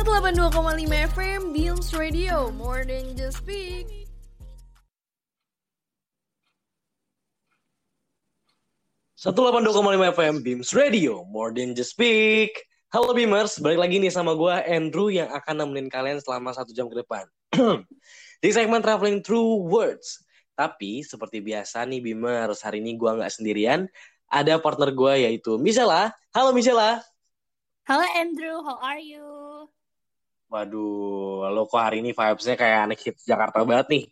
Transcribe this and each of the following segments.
182,5 FM Beams Radio, more than just speak. Satu delapan dua koma lima FM Beams Radio, more than just speak. Halo Beamers, balik lagi nih sama gue Andrew yang akan nemenin kalian selama satu jam ke depan. Di segmen Traveling Through Words. Tapi seperti biasa nih Beamers, hari ini gue nggak sendirian. Ada partner gue yaitu Michela. Halo Michela. Halo Andrew, how are you? Waduh, lo kok hari ini vibes-nya kayak anak hits Jakarta banget nih.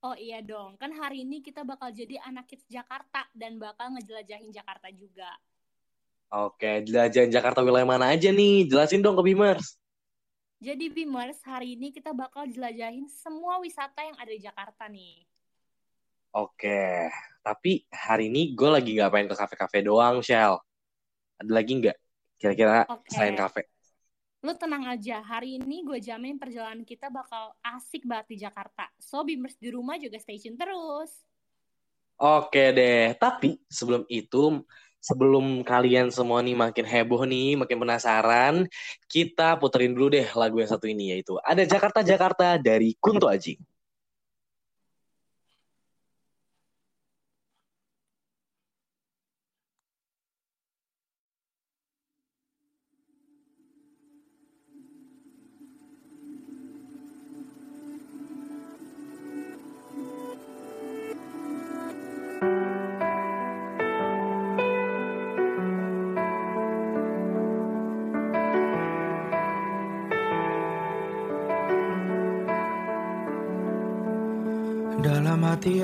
Oh iya dong, kan hari ini kita bakal jadi anak kids Jakarta dan bakal ngejelajahin Jakarta juga. Oke, jelajahin Jakarta wilayah mana aja nih? Jelasin dong ke Beamers. Jadi Bimers, hari ini kita bakal jelajahin semua wisata yang ada di Jakarta nih. Oke, tapi hari ini gue lagi nggak pengen ke kafe-kafe doang, Shell. Ada lagi nggak? Kira-kira selain kafe? Lu tenang aja, hari ini gue jamin perjalanan kita bakal asik banget di Jakarta. So Bimers di rumah juga stay tune terus. Oke deh, tapi sebelum itu, sebelum kalian semua nih makin heboh nih, makin penasaran, kita puterin dulu deh lagu yang satu ini yaitu ada Jakarta Jakarta dari Kunto Aji.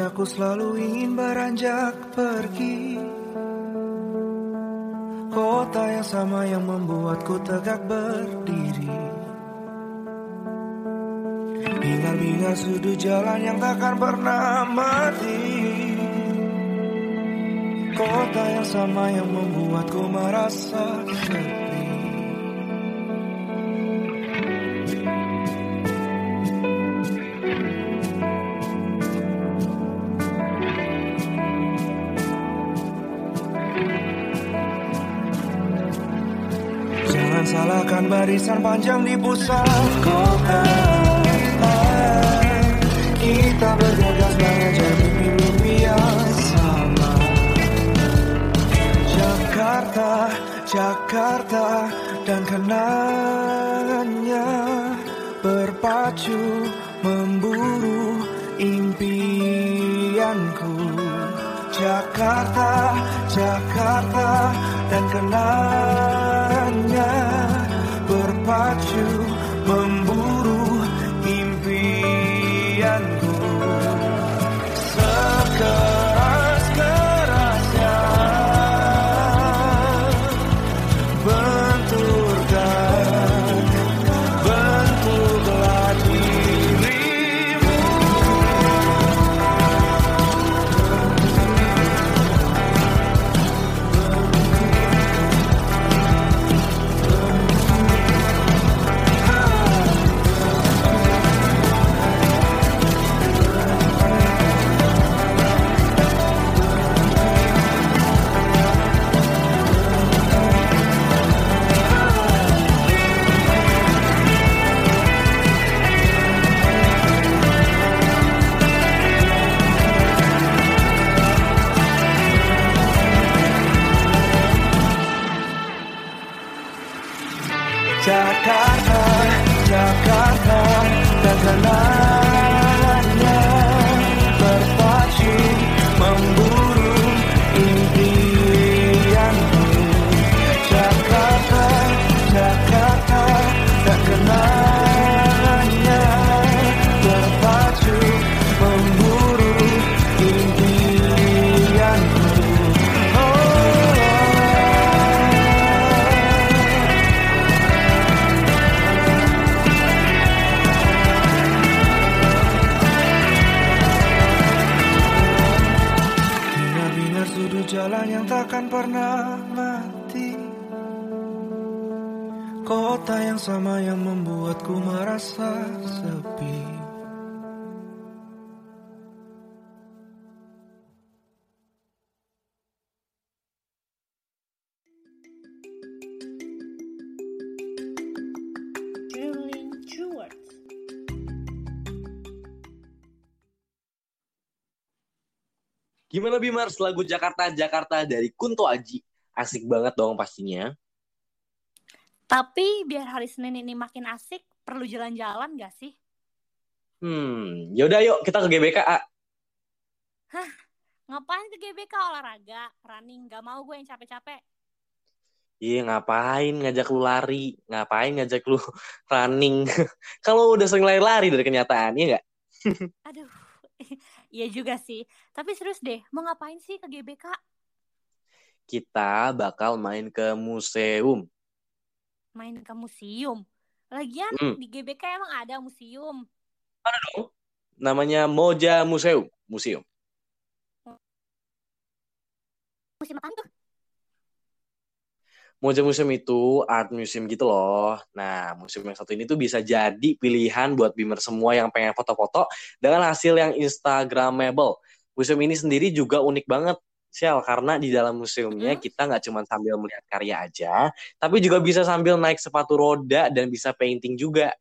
Aku selalu ingin beranjak pergi. Kota yang sama yang membuatku tegak berdiri. Hingar-bingar sudut jalan yang takkan pernah mati. Kota yang sama yang membuatku merasa sepi barisan panjang di pusat kota. Kita bergegas mengejar mimpi-mimpi yang sama Jakarta, Jakarta dan kenangannya Berpacu memburu impianku. Jakarta, Jakarta dan kenangannya yang sama yang membuatku merasa sepi Gimana Bimars lagu Jakarta Jakarta dari Kunto Aji? Asik banget dong pastinya. Tapi biar hari Senin ini makin asik, perlu jalan-jalan gak sih? Hmm, yaudah yuk kita ke GBK. A. Ngapain ke GBK olahraga, running? Gak mau gue yang capek-capek. Iya ngapain ngajak lu lari, ngapain ngajak lu running. Kalau udah sering lari-lari dari kenyataan, iya nggak? Aduh, iya juga sih. Tapi serius deh, mau ngapain sih ke GBK? Kita bakal main ke museum. Main ke museum. Lagian Hmm. di GBK emang ada museum. Namanya Moja Museum. Museum. Museum apa tuh? Moja Museum itu art museum gitu loh. Nah, museum yang satu ini tuh bisa jadi pilihan buat bimer semua yang pengen foto-foto dengan hasil yang instagramable. Museum ini sendiri juga unik banget, Shell, karena di dalam museumnya Hmm. kita nggak cuma sambil melihat karya aja, tapi juga bisa sambil naik sepatu roda dan bisa painting juga.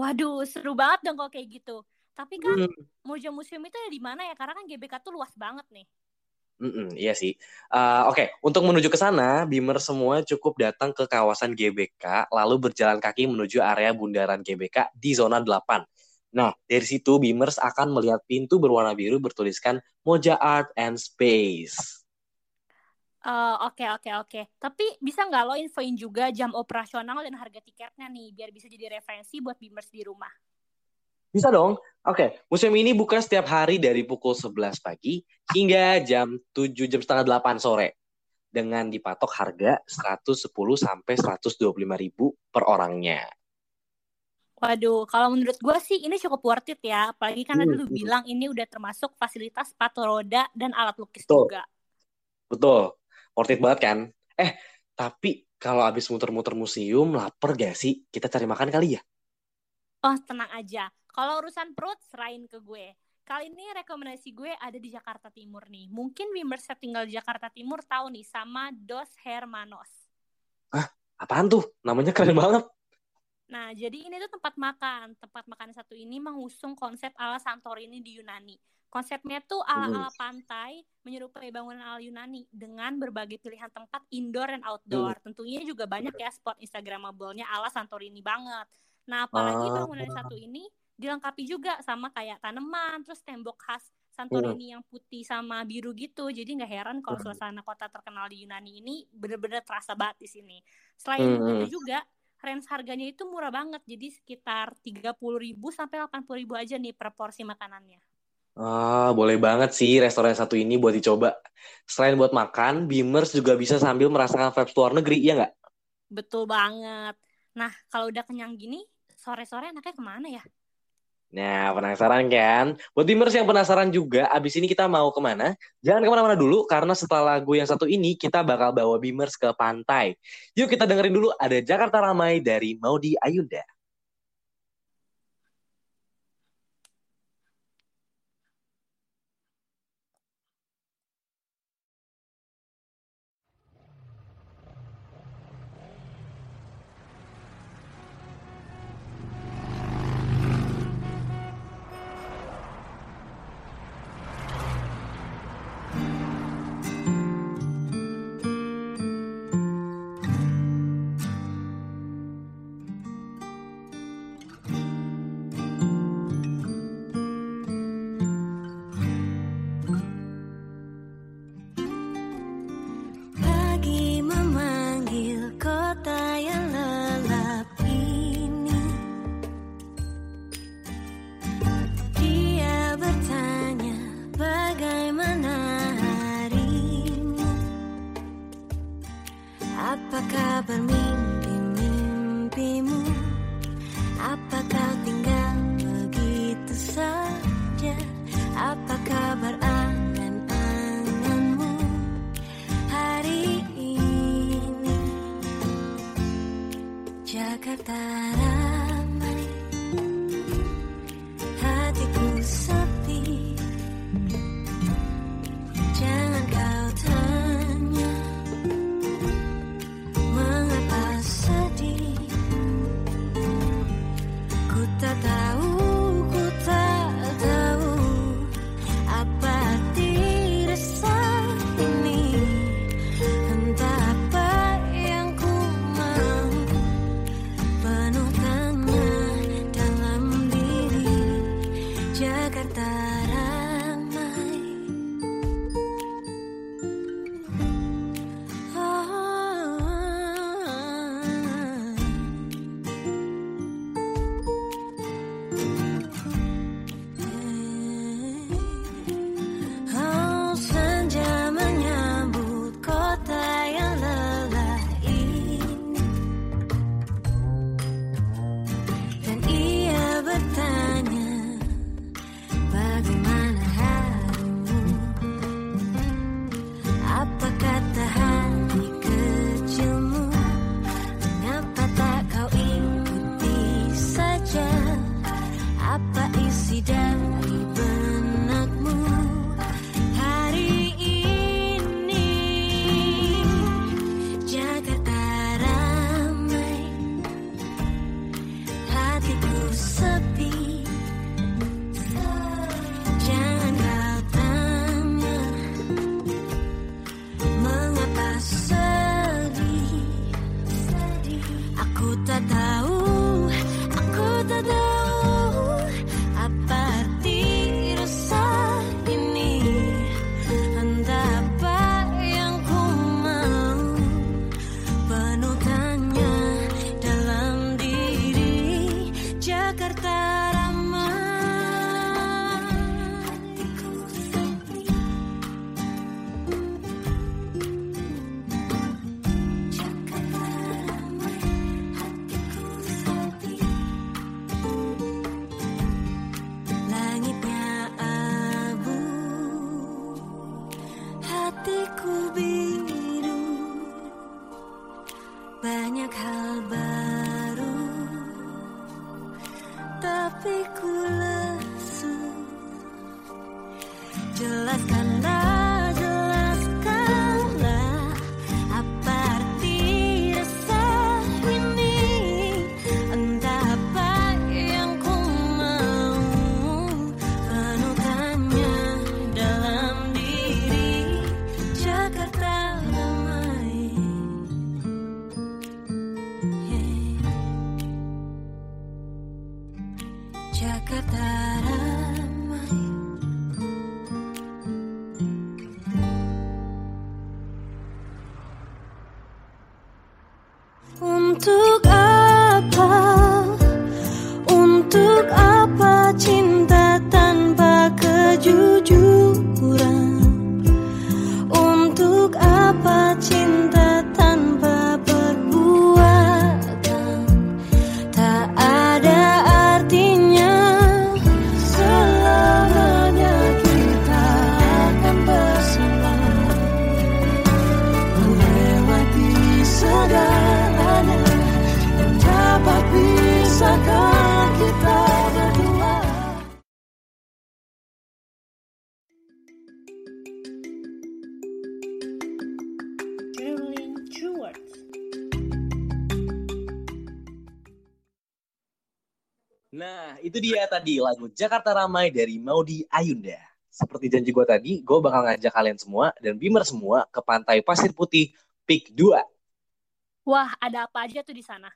Waduh, seru banget dong kalau kayak gitu. Tapi kan Hmm. Moja Museum itu ada di mana ya? Karena kan GBK tuh luas banget nih. Mm-mm, iya sih. Eh, Oke, untuk menuju ke sana, Bimer semua cukup datang ke kawasan GBK, lalu berjalan kaki menuju area bundaran GBK di zona 8. Nah, dari situ Bimers akan melihat pintu berwarna biru bertuliskan Moja Art and Space. Eh, Oke, oke, oke. Tapi bisa nggak lo infoin juga jam operasional dan harga tiketnya nih, biar bisa jadi referensi buat Beamers di rumah. Bisa dong? Oke, museum ini buka setiap hari dari pukul 11 pagi hingga jam 7 jam setengah 8 sore dengan dipatok harga 110 sampai 125 ribu per orangnya. Waduh, kalau menurut gue sih ini cukup worth it ya. Apalagi kan tadi lu Hmm. bilang ini udah termasuk fasilitas sepatu roda dan alat lukis Betul. juga. Betul, worth it banget kan? Eh, tapi kalau abis muter-muter museum, lapar gak sih? Kita cari makan kali ya? Oh, tenang aja. Kalau urusan perut, serahin ke gue. Kali ini rekomendasi gue ada di Jakarta Timur nih. Mungkin yang tinggal di Jakarta Timur tahu nih sama Dos Hermanos. Apaan tuh? Namanya keren banget. Nah, jadi ini tuh tempat makan. Tempat makan satu ini mengusung konsep ala Santorini di Yunani. Konsepnya tuh ala-ala pantai, menyerupai bangunan ala Yunani dengan berbagai pilihan tempat indoor dan outdoor. Tentunya juga banyak ya spot instagramable-nya ala Santorini banget. Nah, apalagi Ah. bangunan satu ini dilengkapi juga sama kayak tanaman, terus tembok khas Santorini yang putih sama biru gitu. Jadi nggak heran kalau Hmm. suasana kota terkenal di Yunani ini bener-bener terasa banget di sini. Selain Hmm. itu juga range harganya itu murah banget. Jadi sekitar 30.000 sampai 80.000 aja nih per porsi makanannya. Ah, boleh banget sih restoran satu ini buat dicoba. Selain buat makan, Beamers juga bisa sambil merasakan vibes luar negeri, ya nggak? Betul banget. Nah, kalau udah kenyang gini, sore-sore enaknya ke mana ya? Nah, penasaran kan? Buat Beamers yang penasaran juga, abis ini kita mau ke mana? Jangan ke mana-mana dulu, karena setelah lagu yang satu ini, kita bakal bawa Beamers ke pantai. Yuk kita dengerin dulu, ada Jakarta Ramai dari Maudi Ayunda. Untuk apa? Untuk apa cinta tanpa kejujuran? Untuk apa cinta itu dia tadi lagu Jakarta Ramai dari Maudi Ayunda. Seperti janji gue tadi, gue bakal ngajak kalian semua dan Bimer semua ke pantai Pasir Putih Peak 2. Wah, ada apa aja tuh di sana?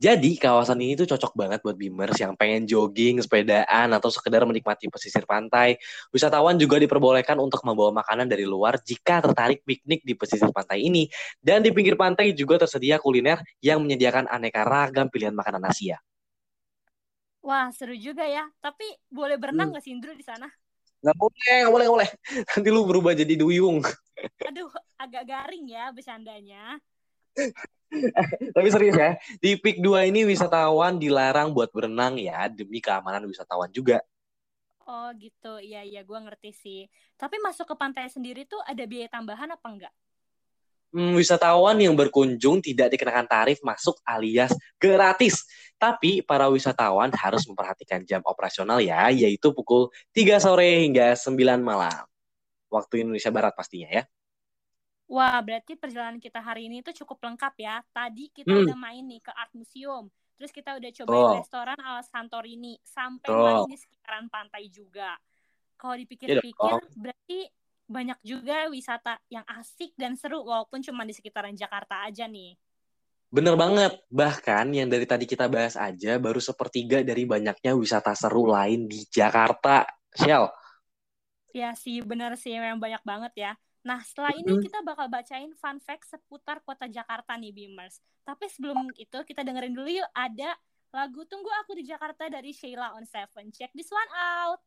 Jadi kawasan ini tuh cocok banget buat Bimers yang pengen jogging, sepedaan, atau sekedar menikmati pesisir pantai. Wisatawan juga diperbolehkan untuk membawa makanan dari luar jika tertarik piknik di pesisir pantai ini. Dan di pinggir pantai juga tersedia kuliner yang menyediakan aneka ragam pilihan makanan Asia. Wah, seru juga ya. Tapi boleh berenang Hmm. nggak sih Indro di sana? Nggak boleh, nggak boleh, nggak boleh. Nanti lu berubah jadi duyung. Aduh, agak garing ya bercandanya. Tapi serius ya, di Peak 2 ini wisatawan dilarang buat berenang ya, demi keamanan wisatawan juga. Oh gitu, iya iya gue ngerti sih. Tapi masuk ke pantai sendiri tuh ada biaya tambahan apa enggak? Hmm, wisatawan yang berkunjung tidak dikenakan tarif masuk alias gratis. Tapi para wisatawan harus memperhatikan jam operasional ya, yaitu pukul 3 sore hingga 9 malam. Waktu Indonesia Barat pastinya ya. Wah, berarti perjalanan kita hari ini tuh cukup lengkap ya. Tadi kita Hmm. udah main nih ke Art Museum. Terus kita udah cobain Betul. restoran ala Santorini. Sampai Betul. main di sekitaran pantai juga. Kalau Iya dipikir-pikir, berarti banyak juga wisata yang asik dan seru walaupun cuma di sekitaran Jakarta aja nih. Bener banget. Bahkan yang dari tadi kita bahas aja baru sepertiga dari banyaknya wisata seru lain di Jakarta. Shell. Ya sih, bener sih, memang banyak banget ya. Nah, setelah ini kita bakal bacain fun fact seputar kota Jakarta nih, Beamers. Tapi sebelum itu, kita dengerin dulu yuk ada lagu Tunggu Aku di Jakarta dari Sheila on Seven. Check this one out.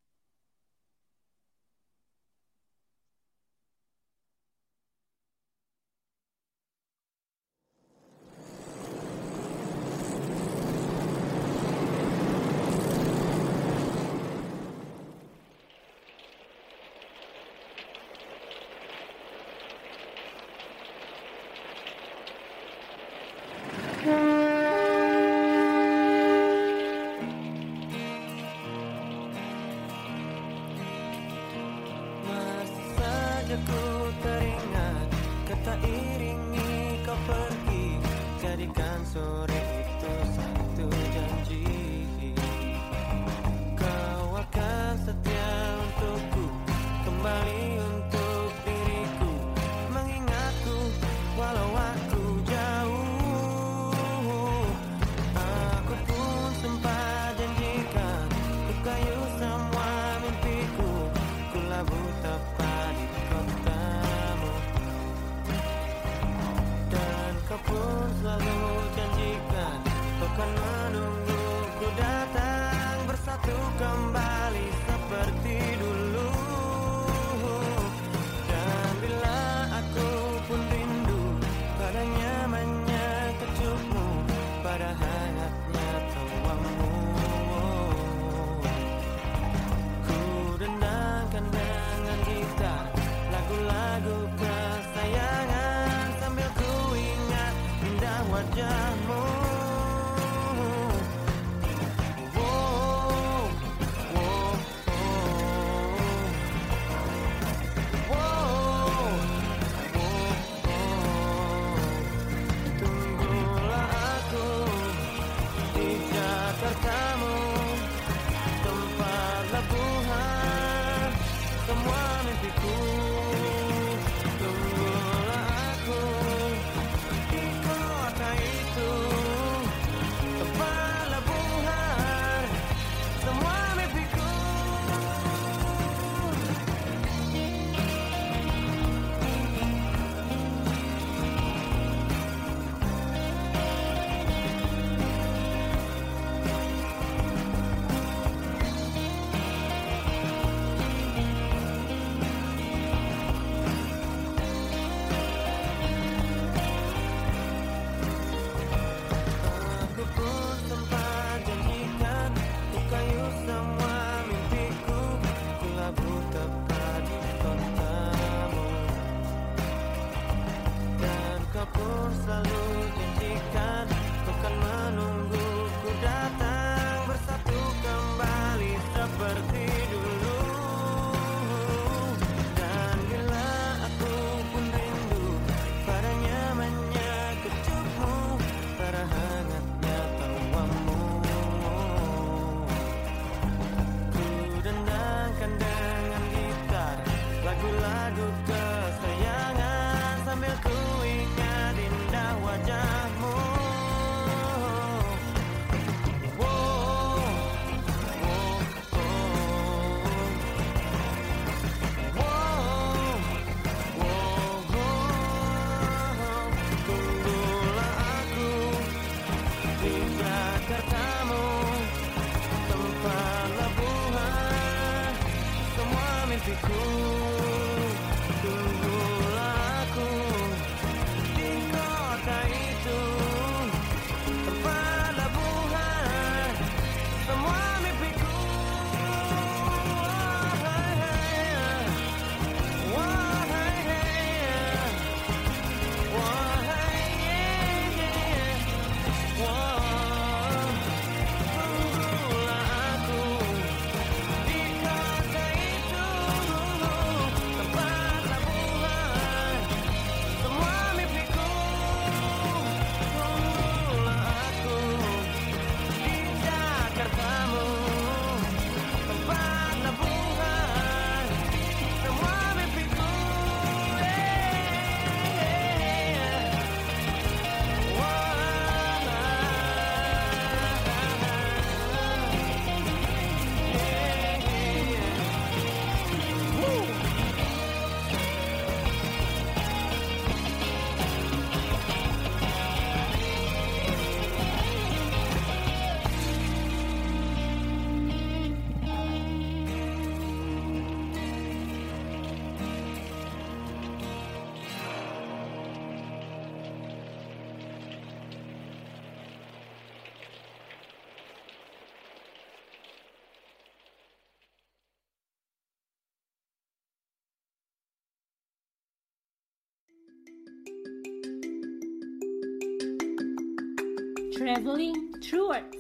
Traveling through words.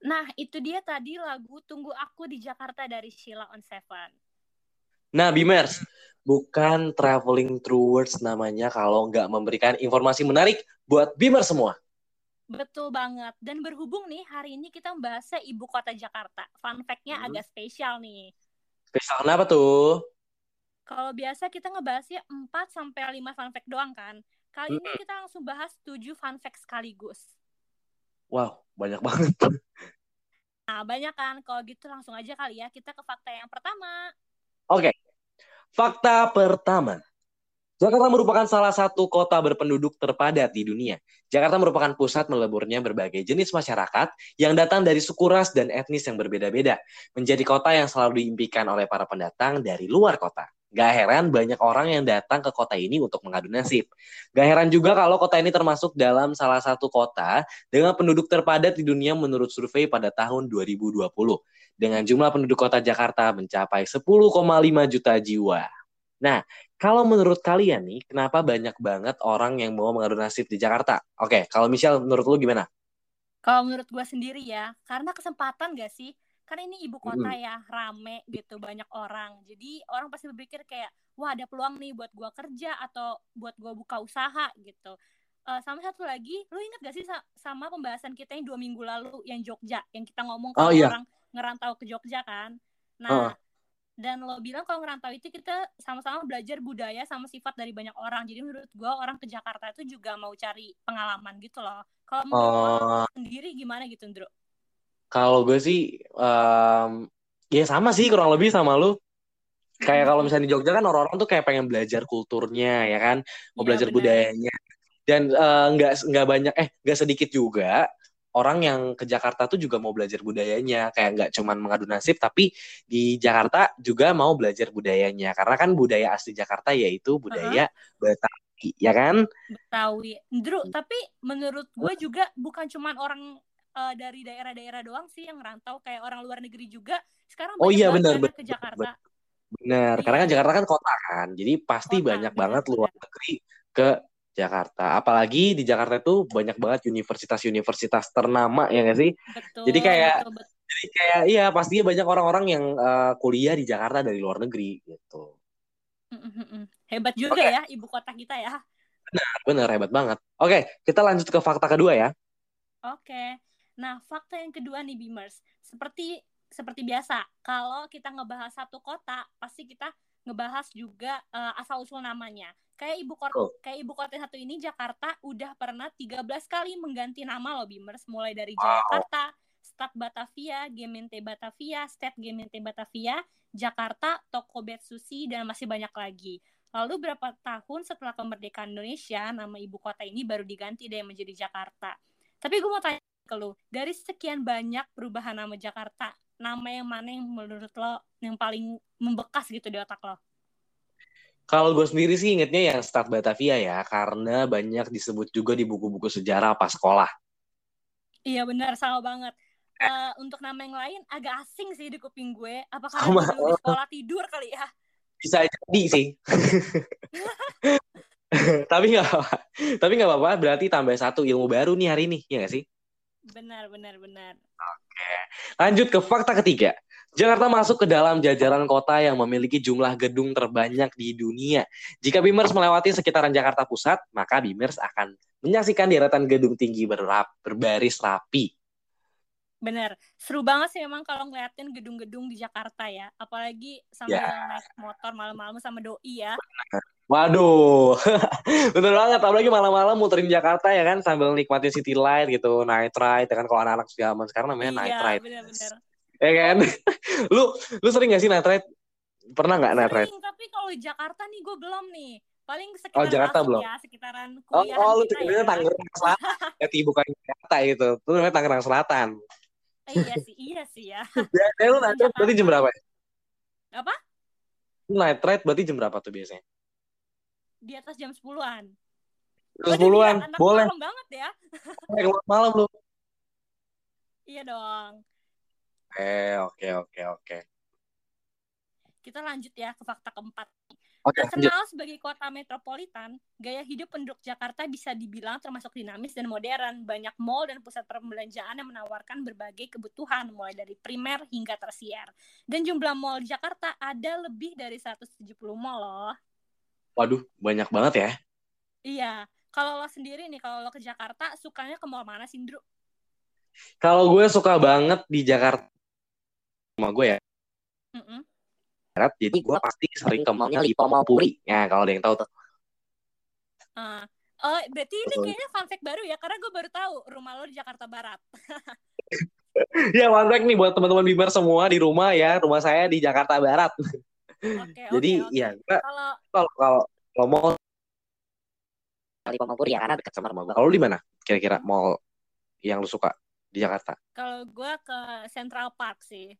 Nah, itu dia tadi lagu Tunggu Aku di Jakarta dari Sheila on Seven. Nah, Bimers, bukan traveling through words namanya kalau nggak memberikan informasi menarik buat Bimers semua. Betul banget. Dan berhubung nih, hari ini kita membahasnya ibu kota Jakarta. Fun fact-nya Hmm. agak spesial nih. Spesial kenapa tuh? Kalau biasa kita ngebahasnya 4 sampai 5 fun fact doang kan. Kali ini Mm-mm. kita langsung bahas 7 fun fact sekaligus. Wow, banyak banget. Nah, banyak kan? Kalau gitu langsung aja kali ya. Kita ke fakta yang pertama. Oke, fakta pertama. Jakarta merupakan salah satu kota berpenduduk terpadat di dunia. Jakarta merupakan pusat meleburnya berbagai jenis masyarakat yang datang dari suku ras dan etnis yang berbeda-beda. Menjadi kota yang selalu diimpikan oleh para pendatang dari luar kota. Gak heran banyak orang yang datang ke kota ini untuk mengadu nasib. Gak heran juga kalau kota ini termasuk dalam salah satu kota dengan penduduk terpadat di dunia menurut survei pada tahun 2020. Dengan jumlah penduduk kota Jakarta mencapai 10,5 juta jiwa. Nah, kalau menurut kalian nih, kenapa banyak banget orang yang mau mengadu nasib di Jakarta? Oke, kalau Michelle, menurut lu gimana? Kalau menurut gue sendiri ya, karena kesempatan gak sih? Karena ini ibu kota ya, rame gitu, banyak orang. Jadi orang pasti berpikir kayak, wah ada peluang nih buat gue kerja atau buat gue buka usaha gitu. Eh, sama satu lagi, lu inget gak sih sa- sama pembahasan kita yang dua minggu lalu yang Jogja, yang kita ngomong kalau Oh, iya. orang ngerantau ke Jogja kan? Nah, Oh. dan lo bilang kalau ngerantau itu kita sama-sama belajar budaya sama sifat dari banyak orang. Jadi menurut gua orang ke Jakarta itu juga mau cari pengalaman gitu loh. Kalau menurut lo Oh, sendiri gimana gitu, Ndro? Kalau gue sih, em, ya sama sih kurang lebih sama lu. Kayak kalau misalnya di Jogja kan orang-orang tuh kayak pengen belajar kulturnya, ya kan? Mau Iya, belajar benar. budayanya. Dan eh, nggak nggak banyak, eh nggak sedikit juga orang yang ke Jakarta tuh juga mau belajar budayanya. Kayak nggak cuman mengadu nasib, tapi di Jakarta juga mau belajar budayanya. Karena kan budaya asli Jakarta yaitu budaya Betawi, ya kan? Betawi. Ndro, tapi menurut gue juga bukan cuman orang eh, dari daerah-daerah doang sih yang ngerantau, kayak orang luar negeri juga. Sekarang Oh iya, benar, benar, ke Jakarta. Benar, karena kan Iya. Jakarta kan kota kan, jadi pasti Kota, banyak benar, banget luar benar. negeri ke Jakarta. Apalagi di Jakarta itu banyak banget universitas-universitas ternama ya nggak sih? Betul, Jadi kayak betul, betul. jadi kayak iya pastinya banyak orang-orang yang eh, kuliah di Jakarta dari luar negeri gitu. Hebat juga Oke. ya ibu kota kita ya. Bener hebat banget. Oke, kita lanjut ke fakta kedua ya. Oke. Nah, fakta yang kedua nih Beamers. Seperti seperti biasa, kalau kita ngebahas satu kota, pasti kita ngebahas juga eh, asal usul namanya. Kayak ibu kota Betul. kayak ibu kota satu ini Jakarta udah pernah 13 kali mengganti nama loh Beamers, mulai dari. Jakarta, Stad Batavia, Gemeente Batavia, Stad Gemeente Batavia, Jakarta, Tokobetsushi dan masih banyak lagi. Lalu berapa tahun setelah kemerdekaan Indonesia, nama ibu kota ini baru diganti deh menjadi Jakarta. Tapi gue mau tanya ke lu, dari sekian banyak perubahan nama Jakarta, nama yang mana yang menurut lo yang paling membekas gitu di otak lo? Kalau gue sendiri sih ingetnya yang Stad Batavia ya, karena banyak disebut juga di buku-buku sejarah pas sekolah. Iya benar, sama banget. Eh, untuk nama yang lain agak asing sih di kuping gue. Apa karena Sama. gue dulu di sekolah tidur kali ya? Bisa jadi sih. tapi nggak tapi nggak apa-apa berarti tambah satu ilmu baru nih hari ini ya nggak sih Benar, benar, benar. lanjut ke fakta ketiga Jakarta masuk ke dalam jajaran kota yang memiliki jumlah gedung terbanyak di dunia. Jika Bimers melewati sekitaran Jakarta Pusat, maka Bimers akan menyaksikan deretan gedung tinggi berlap, berbaris rapi. Bener, seru banget sih memang kalau ngeliatin gedung-gedung di Jakarta ya. Apalagi sambil Ya. naik motor malam-malam sama doi ya. Waduh, bener banget. Apalagi malam-malam muterin Jakarta ya kan sambil nikmatin city light gitu, night ride. Ya kan kalau anak-anak zaman sekarang namanya night iya, ride. bener-bener. Ya kan? lu lu sering gak sih night ride? Pernah nggak night ride? Tapi kalau di Jakarta nih gue belum nih. Paling Oh, sekitaran Jakarta belum? ya, sekitaran Oh, kuliah oh lu kita sebenarnya ya. Tangerang Selatan. Berarti bukan Jakarta itu. Itu namanya Tangerang Selatan. Eh, iya sih, iya sih ya. Biasanya lu night ride berarti jam berapa? ya? Apa? Night ride berarti jam berapa tuh biasanya? Di atas jam 10-an. Terus Waduh, puluhan. gila, anak Boleh. malam banget ya. Keluar malam lu. Iya dong. Eh, oke oke oke. Kita lanjut ya ke fakta keempat. Oke, lanjut. Terkenal sebagai kota metropolitan, gaya hidup penduduk Jakarta bisa dibilang termasuk dinamis dan modern. Banyak mall dan pusat perbelanjaan yang menawarkan berbagai kebutuhan, mulai dari primer hingga tersier. Dan jumlah mall di Jakarta ada lebih dari 170 mall loh. Waduh, banyak banget ya. Iya, kalau lo sendiri nih, kalau lo ke Jakarta, sukanya ke mall mana sih, Ndru? Kalau gue suka banget di Jakarta sama gue ya. Mm-mm. Barat, Jadi gue pasti sering ke mallnya Lipo Mall Puri. Ya, kalau ada yang tahu tuh. Ah. Oh, berarti ini kayaknya fun fact baru ya, karena gue baru tahu rumah lo di Jakarta Barat. Ya, one fact nih buat teman-teman Bimer semua di rumah ya. Rumah saya di Jakarta Barat. Oke, Jadi, oke. ya, Kalau kalau kalau Lipo Mall Puri ya karena dekat sama rumah gue. Kalau lu di mana? Kira-kira mall yang lu suka di Jakarta? kalau gue ke Central Park sih.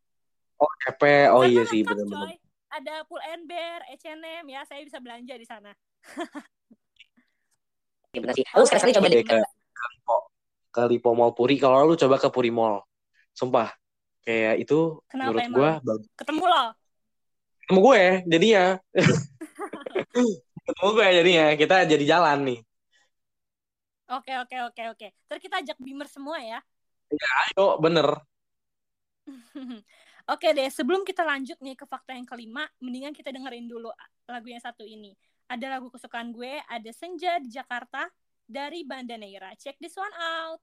Oh, CP. Oh Karena iya sih, coy. Ada Pull and Bear, H&M ya, saya bisa belanja di sana. Iya benar sih. Lu sekali-sekali coba deh. Ke, ke Lipo, ke Lipo Mall Puri. Kalau lu coba ke Puri Mall. Sumpah. Kayak itu Kenapa menurut emang? gue bagus. Ketemu lo. Ketemu gue jadinya. Ketemu gue jadinya. Kita jadi jalan nih. Oke, oke, oke, oke. Terus kita ajak Bimer semua ya. Ayo, bener. Oke deh, sebelum kita lanjut nih ke fakta yang kelima, mendingan kita dengerin dulu lagu yang satu ini. Ada lagu kesukaan gue, ada Senja di Jakarta dari Banda Neira. Check this one out.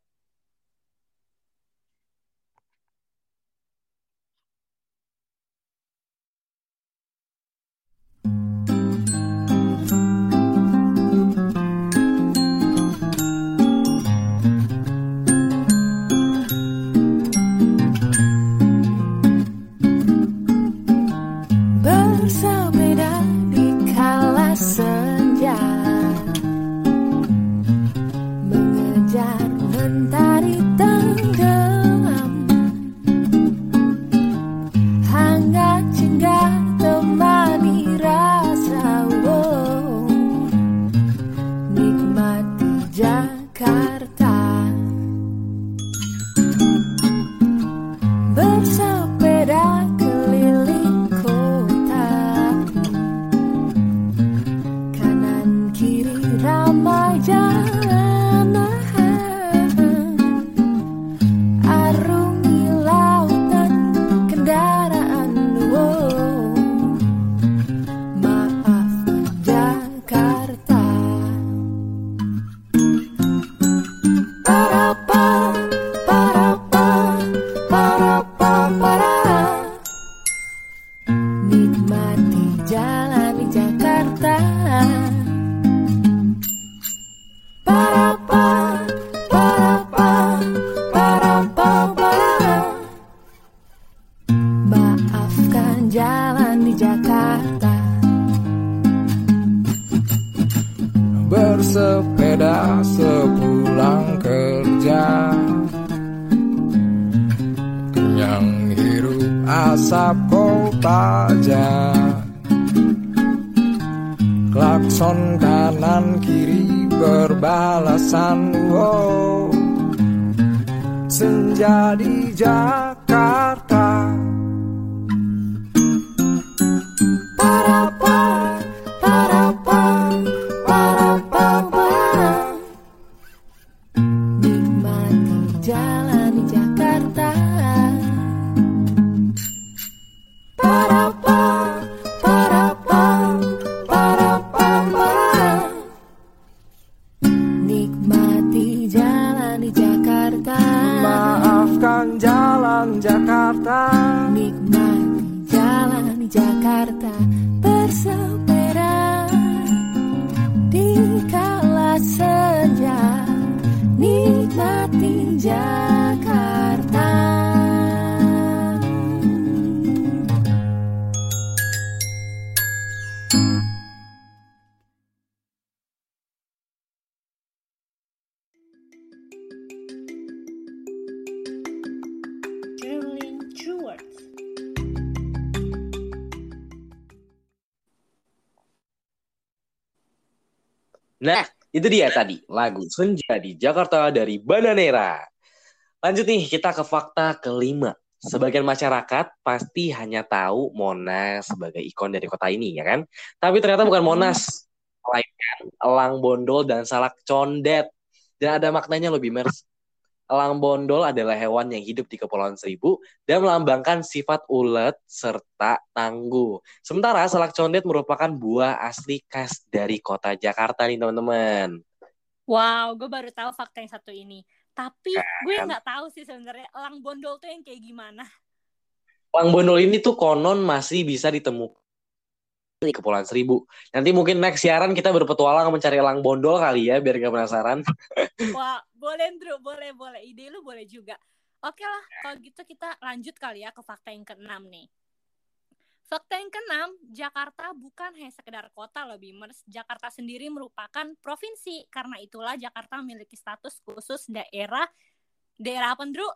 Jakarta itu dia tadi lagu Senja di Jakarta dari Bandanera. Lanjut nih, kita ke fakta kelima. Sebagian masyarakat pasti hanya tahu Monas sebagai ikon dari kota ini, ya kan? Tapi ternyata bukan Monas, melainkan Elang Bondol dan Salak Condet. Dan ada maknanya lebih Mers. Elang Bondol adalah hewan yang hidup di Kepulauan Seribu dan melambangkan sifat ulet serta tangguh. Sementara Salak Condet merupakan buah asli khas dari kota Jakarta nih teman-teman. Wow, gue baru tahu fakta yang satu ini. Tapi gue Kan. nggak tahu sih sebenarnya elang bondol tuh yang kayak gimana. Elang Bondol ini tuh konon masih bisa ditemukan di Kepulauan Seribu. Nanti mungkin next siaran kita berpetualang mencari elang bondol kali ya, biar gak penasaran. Wah, boleh Drew, boleh boleh. Ide lu boleh juga. Oke lah, kalau gitu kita lanjut kali ya ke fakta yang keenam nih. Fakta yang keenam, Jakarta bukan hanya sekedar kota loh Bimers. Jakarta sendiri merupakan provinsi. Karena itulah Jakarta memiliki status khusus daerah daerah apa, Drew?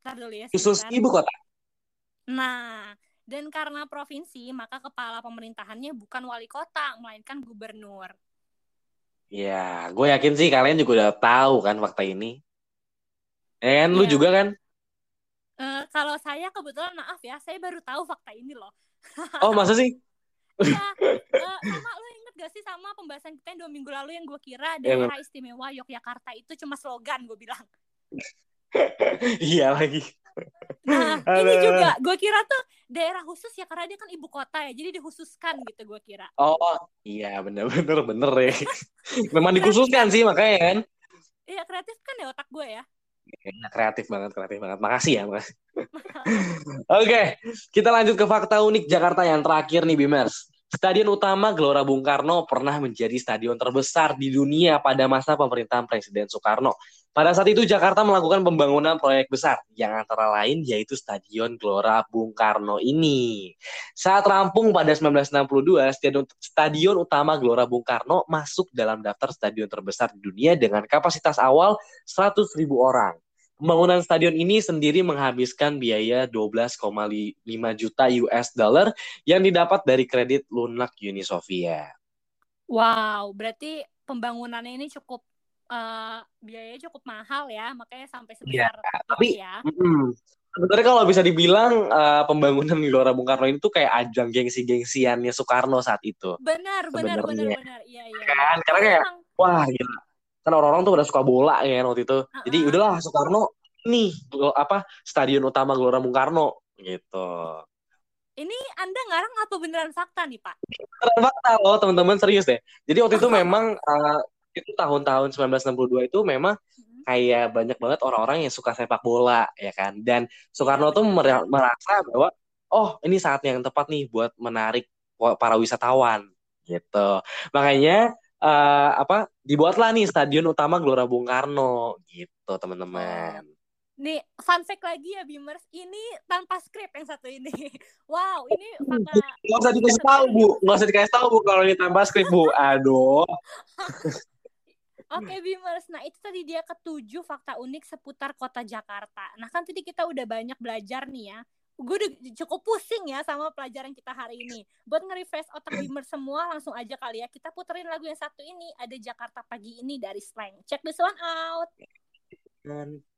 Ntar dulu ya. Khusus ibu kota. Nah, dan karena provinsi, maka kepala pemerintahannya bukan wali kota, melainkan gubernur. Ya, gue yakin sih kalian juga udah tahu kan fakta ini. Ya kan, lu Iya. juga kan? Eh, kalau saya kebetulan maaf ya, saya baru tahu fakta ini loh. Oh, masa sih? Iya, eh, sama lo inget gak sih sama pembahasan kita yang dua minggu lalu yang gue kira Iya, daerah istimewa Yogyakarta itu cuma slogan gue bilang. Iya lagi. Nah, ini juga gue kira tuh daerah khusus ya karena dia kan ibu kota ya jadi dikhususkan gitu gue kira Oh, iya bener-bener bener ya. Memang dikhususkan sih makanya kan. iya kreatif kan ya otak gue ya Ya, kreatif banget, kreatif banget. Makasih ya, makasih. Oke, kita lanjut ke fakta unik Jakarta yang terakhir nih, Bimers. Stadion utama Gelora Bung Karno pernah menjadi stadion terbesar di dunia pada masa pemerintahan Presiden Soekarno. Pada saat itu Jakarta melakukan pembangunan proyek besar yang antara lain yaitu Stadion Gelora Bung Karno ini. Saat rampung pada 1962, stadion, stadion utama Gelora Bung Karno masuk dalam daftar stadion terbesar di dunia dengan kapasitas awal 100.000 orang. Pembangunan stadion ini sendiri menghabiskan biaya 12,5 juta US dollar yang didapat dari kredit lunak Uni Soviet. wow berarti pembangunannya ini cukup eh, biayanya cukup mahal ya makanya sampai sebesar Iya, tapi- ya Mm. Sebenarnya kalau bisa dibilang eh, pembangunan Gelora Bung Karno itu kayak ajang gengsi-gengsiannya Soekarno saat itu. benar benar benar benar iya iya Kan? Karena kayak wah gila. Kan orang-orang tuh pada suka bola ya kan waktu itu. Jadi Uh-uh. udahlah Soekarno nih apa stadion utama Gelora Bung Karno gitu. ini anda ngarang apa beneran fakta nih pak Beneran fakta loh teman-teman serius deh. Jadi waktu itu memang eh, itu tahun-tahun 1962 itu memang Hmm. kayak banyak banget orang-orang yang suka sepak bola ya kan. Dan Soekarno tuh mer- merasa bahwa oh ini saat yang tepat nih buat menarik para wisatawan gitu. Makanya eh, apa dibuatlah nih stadion utama Gelora Bung Karno gitu teman-teman. Nih, fun fact lagi ya Bimers, ini tanpa skrip yang satu ini. Wow, ini fakta. Nggak usah dikasih tahu bu, nggak usah dikasih tahu bu kalau ini tanpa skrip bu. Aduh. Oke Bimers, nah itu tadi dia ketujuh fakta unik seputar kota Jakarta. Nah kan tadi kita udah banyak belajar nih ya. Gue udah cukup pusing ya sama pelajaran kita hari ini. Buat nge-refresh otak Bimers semua, langsung aja kali ya. Kita puterin lagu yang satu ini. Ada Jakarta Pagi ini dari Slang. Check this one out. Pagi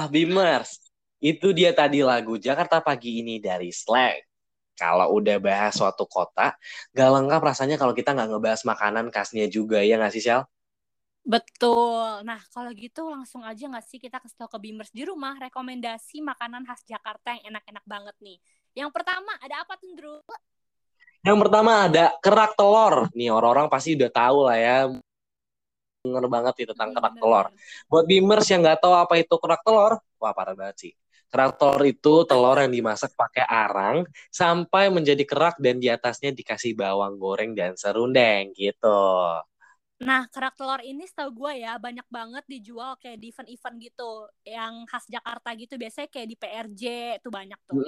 Nah, Bimers, itu dia tadi lagu Jakarta Pagi ini dari Slack. Kalau udah bahas suatu kota, gak lengkap rasanya kalau kita nggak ngebahas makanan khasnya juga, ya nggak sih, Shell? Betul. Nah, kalau gitu langsung aja nggak sih kita kasih tau ke Beamers di rumah rekomendasi makanan khas Jakarta yang enak-enak banget nih. Yang pertama ada apa tuh, Drew? Yang pertama ada kerak telur. Nih, orang-orang pasti udah tahu lah ya. Denger banget nih tentang Hmm, kerak telur. Buat Bimers yang nggak tahu apa itu kerak telur, wah parah banget sih. Kerak telur itu telur yang dimasak pakai arang sampai menjadi kerak dan di atasnya dikasih bawang goreng dan serundeng gitu. Nah, kerak telur ini setahu gue ya banyak banget dijual kayak di event-event gitu yang khas Jakarta gitu. Biasanya kayak di PRJ tuh banyak tuh.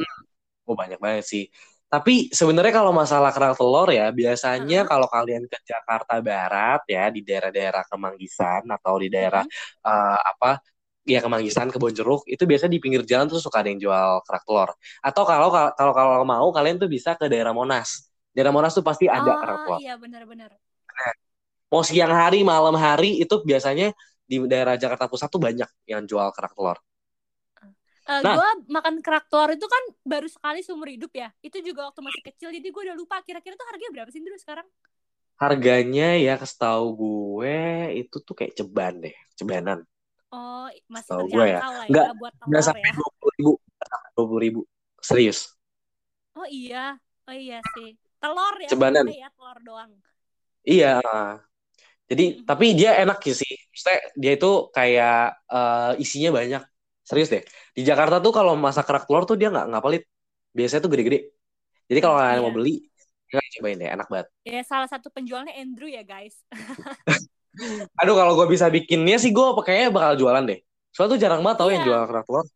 Oh banyak banget sih. Tapi sebenarnya kalau masalah kerak telur ya, biasanya Heeh. kalau kalian ke Jakarta Barat ya di daerah-daerah Kemanggisan atau di daerah eh, apa ya Kemanggisan, Kebonjeruk itu biasa di pinggir jalan tuh suka ada yang jual kerak telur. Atau kalau kalau kalau mau kalian tuh bisa ke daerah Monas. Daerah Monas tuh pasti ada kerak Oh telur. iya benar-benar. Mau siang hari, malam hari itu biasanya di daerah Jakarta Pusat tuh banyak yang jual kerak telur. Eh, Nah. gue makan kerak telur itu kan baru sekali seumur hidup ya. Itu juga waktu masih kecil, jadi gue udah lupa kira-kira tuh harganya berapa sih dulu sekarang? Harganya ya setahu gue itu tuh kayak ceban deh, cebanan. Oh, masih Setahu gue ya. lah Nggak- ya buat Nggak telur sampai ya. dua puluh ribu, dua puluh ribu, serius. Oh iya, oh iya sih. Telur ya, Cebanan. ya telur doang. Iya. Jadi Mm-mm. tapi dia enak sih. Maksudnya dia itu kayak eh, isinya banyak. Serius deh. Di Jakarta tuh kalau masak kerak telur tuh dia nggak nggak pelit. Biasanya tuh gede-gede. Jadi kalau kalian Iya. mau beli, kalian cobain deh, enak banget. Ya salah satu penjualnya Andrew ya guys. Aduh kalau gue bisa bikinnya sih gue kayaknya bakal jualan deh. Soalnya tuh jarang banget tau yang Iya. jual kerak telur.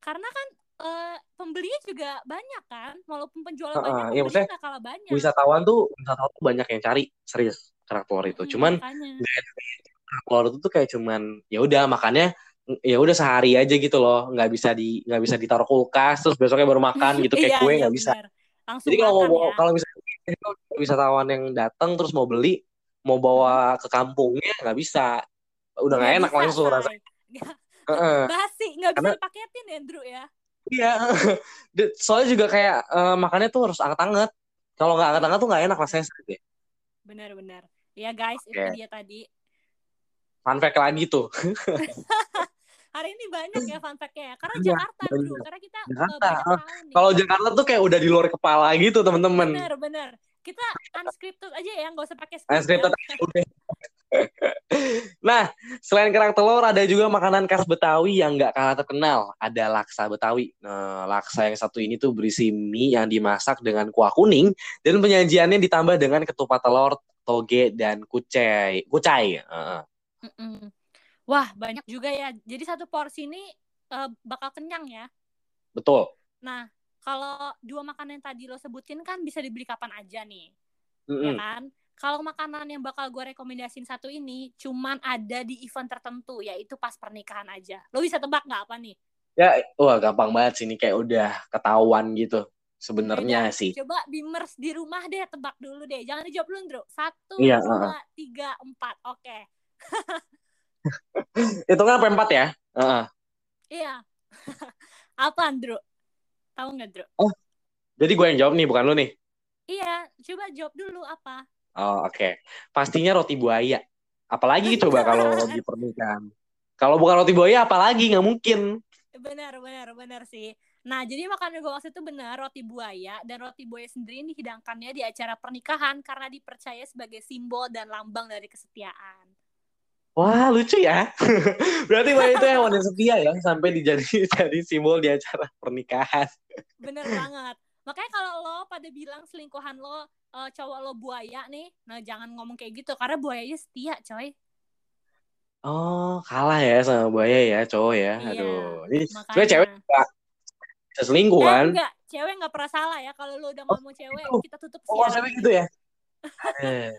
Karena kan eh, pembelinya juga banyak kan, walaupun penjualnya Heeh, banyak, iya, pembelinya maksudnya nggak kalah banyak. Wisatawan tuh wisatawan tuh banyak yang cari serius kerak telur itu. Mm, Cuman kerak telur itu tuh kayak cuman ya udah makannya ya udah sehari aja gitu loh nggak bisa di nggak bisa ditaruh kulkas terus besoknya baru makan gitu kayak Iya, kue iya, nggak bisa. Langsung jadi kalau mau ya. kalau misalnya wisatawan yang datang terus mau beli mau bawa ke kampungnya nggak bisa udah nggak enak bisa, langsung rasanya. Basi, nggak bisa Karena- dipaketin Andrew ya. iya soalnya juga kayak eh, makannya tuh harus anget-anget kalau nggak anget-anget tuh nggak enak rasanya sih Benar-benar. Ya guys, itu dia tadi. fun fact lagi tuh Hari ini banyak ya fun fact-nya ya. Karena Iya, Jakarta, banyak. Drew. Karena kita eh, Jakarta, kalau Jakarta tuh kayak udah di luar kepala gitu temen-temen Bener, bener. Kita unscripted aja ya, nggak usah pakai script Unscripted ya. udah nah, selain kerang telur ada juga makanan khas Betawi yang nggak kalah terkenal. Ada laksa Betawi. Nah, laksa yang satu ini tuh berisi mie yang dimasak dengan kuah kuning dan penyajiannya ditambah dengan ketupat telur, toge dan kucai. Kucai. Uh. Mm-mm. Wah, banyak juga ya. Jadi satu porsi ini eh, bakal kenyang ya. Betul. Nah, kalau dua makanan yang tadi lo sebutin kan bisa dibeli kapan aja nih, ya Mm-mm. kan? Kalau makanan yang bakal gue rekomendasiin satu ini cuman ada di event tertentu, yaitu pas pernikahan aja. Lo bisa tebak nggak apa nih? Ya, wah gampang banget sih ini kayak udah ketahuan gitu. Sebenarnya Beda. sih. Coba Bimers di rumah deh tebak dulu deh. Jangan dijawab dulu, Bro. Satu, Iya, dua, tiga, empat. Oke. Itu kan empat ya? Heeh. Iya. apa, Andro? Tahu nggak, Dro? Jadi gue yang jawab nih, bukan lu nih. Iya, coba jawab dulu apa. Oh, oke. Pastinya roti buaya. Apalagi coba kalau di pernikahan. Kalau bukan roti buaya, apalagi nggak mungkin. Benar, benar, benar sih. Nah, jadi makanan gue maksud itu benar roti buaya dan roti buaya sendiri ini dihidangkannya di acara pernikahan karena dipercaya sebagai simbol dan lambang dari kesetiaan. Wah, lucu ya. Berarti buaya itu hewan yang setia ya, sampai dijadi jadi simbol di acara pernikahan. Bener banget. Makanya kalau lo pada bilang selingkuhan lo eh, cowok lo buaya nih, nah jangan ngomong kayak gitu karena buayanya setia, coy. Oh, kalah ya sama buaya ya, cowok ya. Iya, Aduh, ini makanya. cewek nggak bisa selingkuh Eh, kan? enggak, cewek nggak pernah salah ya kalau lo udah ngomong cewek, gitu. kita tutup Oh, cewek gitu ya? Eh,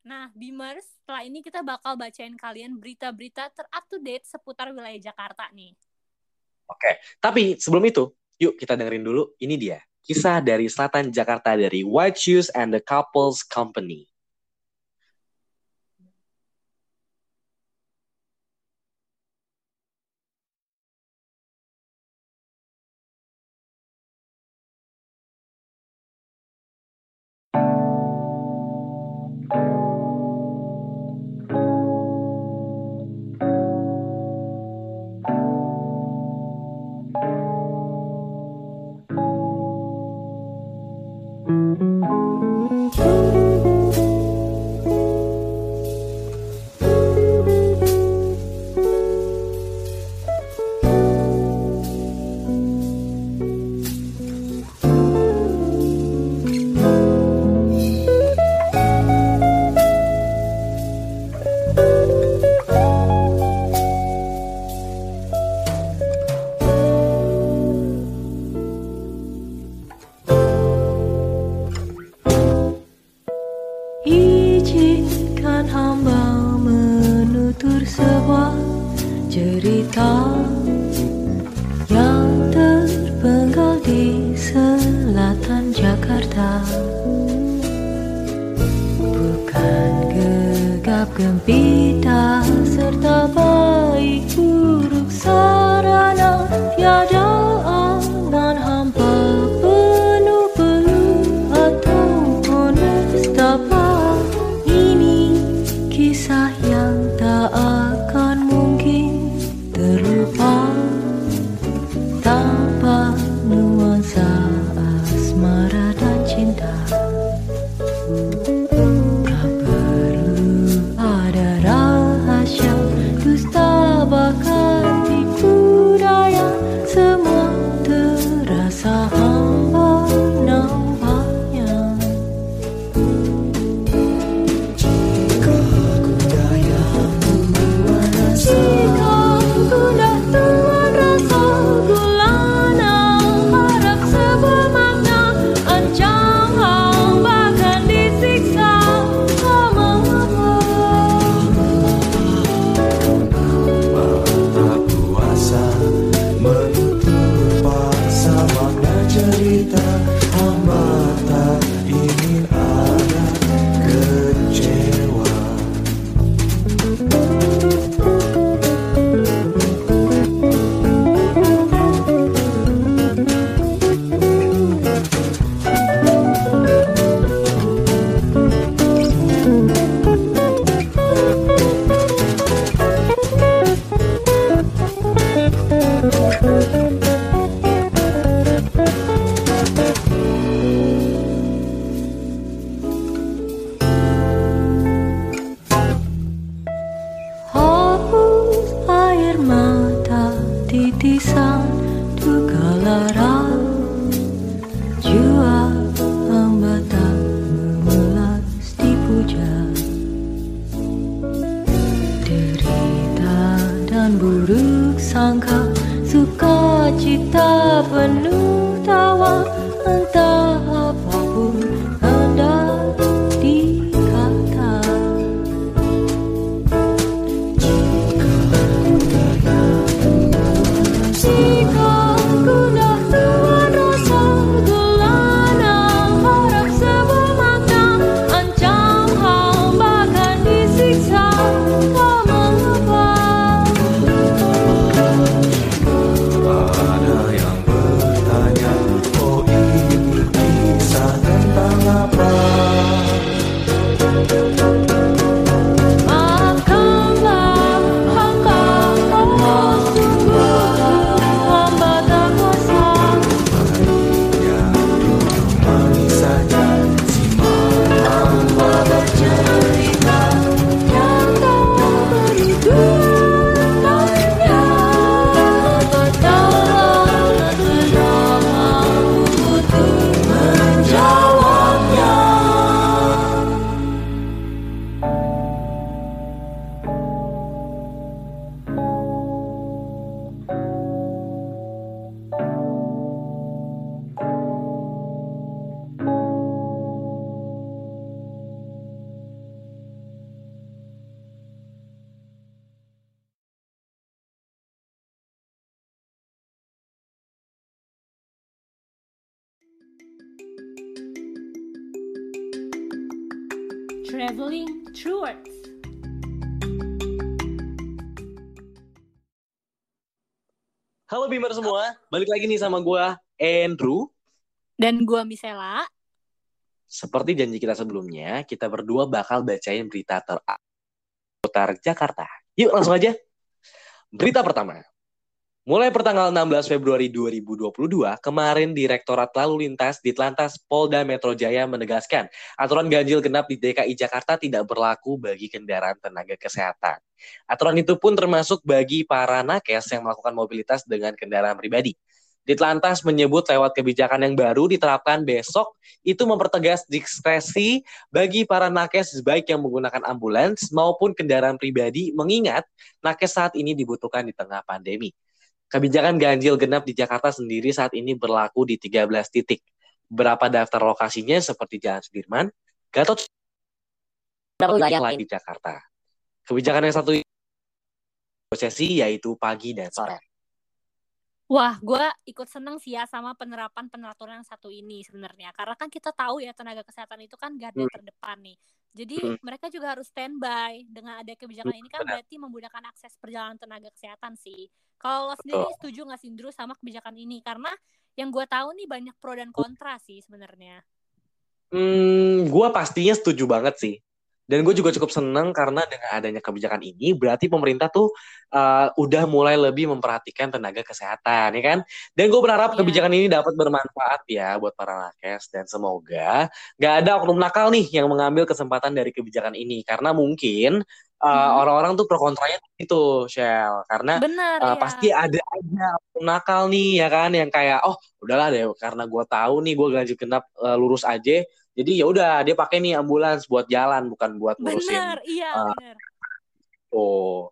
Nah, Bimers, setelah ini kita bakal bacain kalian berita-berita ter-up to date seputar wilayah Jakarta nih. Tapi sebelum itu, yuk kita dengerin dulu. Ini dia, kisah dari selatan Jakarta dari White Shoes and the Couples Company. 것처럼 balik lagi nih sama gua Andrew. Dan gua Misela. Seperti janji kita sebelumnya, kita berdua bakal bacain berita terputar Jakarta. Yuk langsung aja. Berita pertama. Mulai pertanggal 16 Februari 2022, kemarin Direktorat Lalu Lintas di Telantas Polda Metro Jaya menegaskan aturan ganjil genap di DKI Jakarta tidak berlaku bagi kendaraan tenaga kesehatan. Aturan itu pun termasuk bagi para nakes yang melakukan mobilitas dengan kendaraan pribadi. Ditlantas menyebut lewat kebijakan yang baru diterapkan besok itu mempertegas diskresi bagi para nakes baik yang menggunakan ambulans maupun kendaraan pribadi mengingat nakes saat ini dibutuhkan di tengah pandemi. Kebijakan ganjil genap di Jakarta sendiri saat ini berlaku di 13 titik. Beberapa daftar lokasinya seperti Jalan Sudirman, Gatot lain di Jakarta. Kebijakan yang satu sesi yaitu pagi dan sore. Wah, gue ikut seneng sih ya sama penerapan penaturan yang satu ini sebenarnya. Karena kan kita tahu ya tenaga kesehatan itu kan garda Hmm. terdepan nih. Jadi Hmm. mereka juga harus standby. Dengan ada kebijakan Hmm, ini kan berarti memudahkan akses perjalanan tenaga kesehatan sih. Kalau lo sendiri setuju nggak sih Indro sama kebijakan ini? Karena yang gue tahu nih banyak pro dan kontra sih sebenarnya. Hmm, gue pastinya setuju banget sih. Dan gue juga cukup seneng karena dengan adanya kebijakan ini, berarti pemerintah tuh uh, udah mulai lebih memperhatikan tenaga kesehatan, ya kan? Dan gue berharap Iya. kebijakan ini dapat bermanfaat ya buat para nakes dan semoga nggak ada oknum nakal nih yang mengambil kesempatan dari kebijakan ini karena mungkin uh, Mhm. orang-orang tuh pro kontranya itu, Shell. Karena Benar Uh, ya. pasti ada aja oknum nakal nih ya kan yang kayak oh udahlah deh karena gue tahu nih gue ganjil genap uh, lurus aja jadi ya udah dia pakai nih ambulans buat jalan bukan buat ngurusin Benar, iya uh, benar. oh.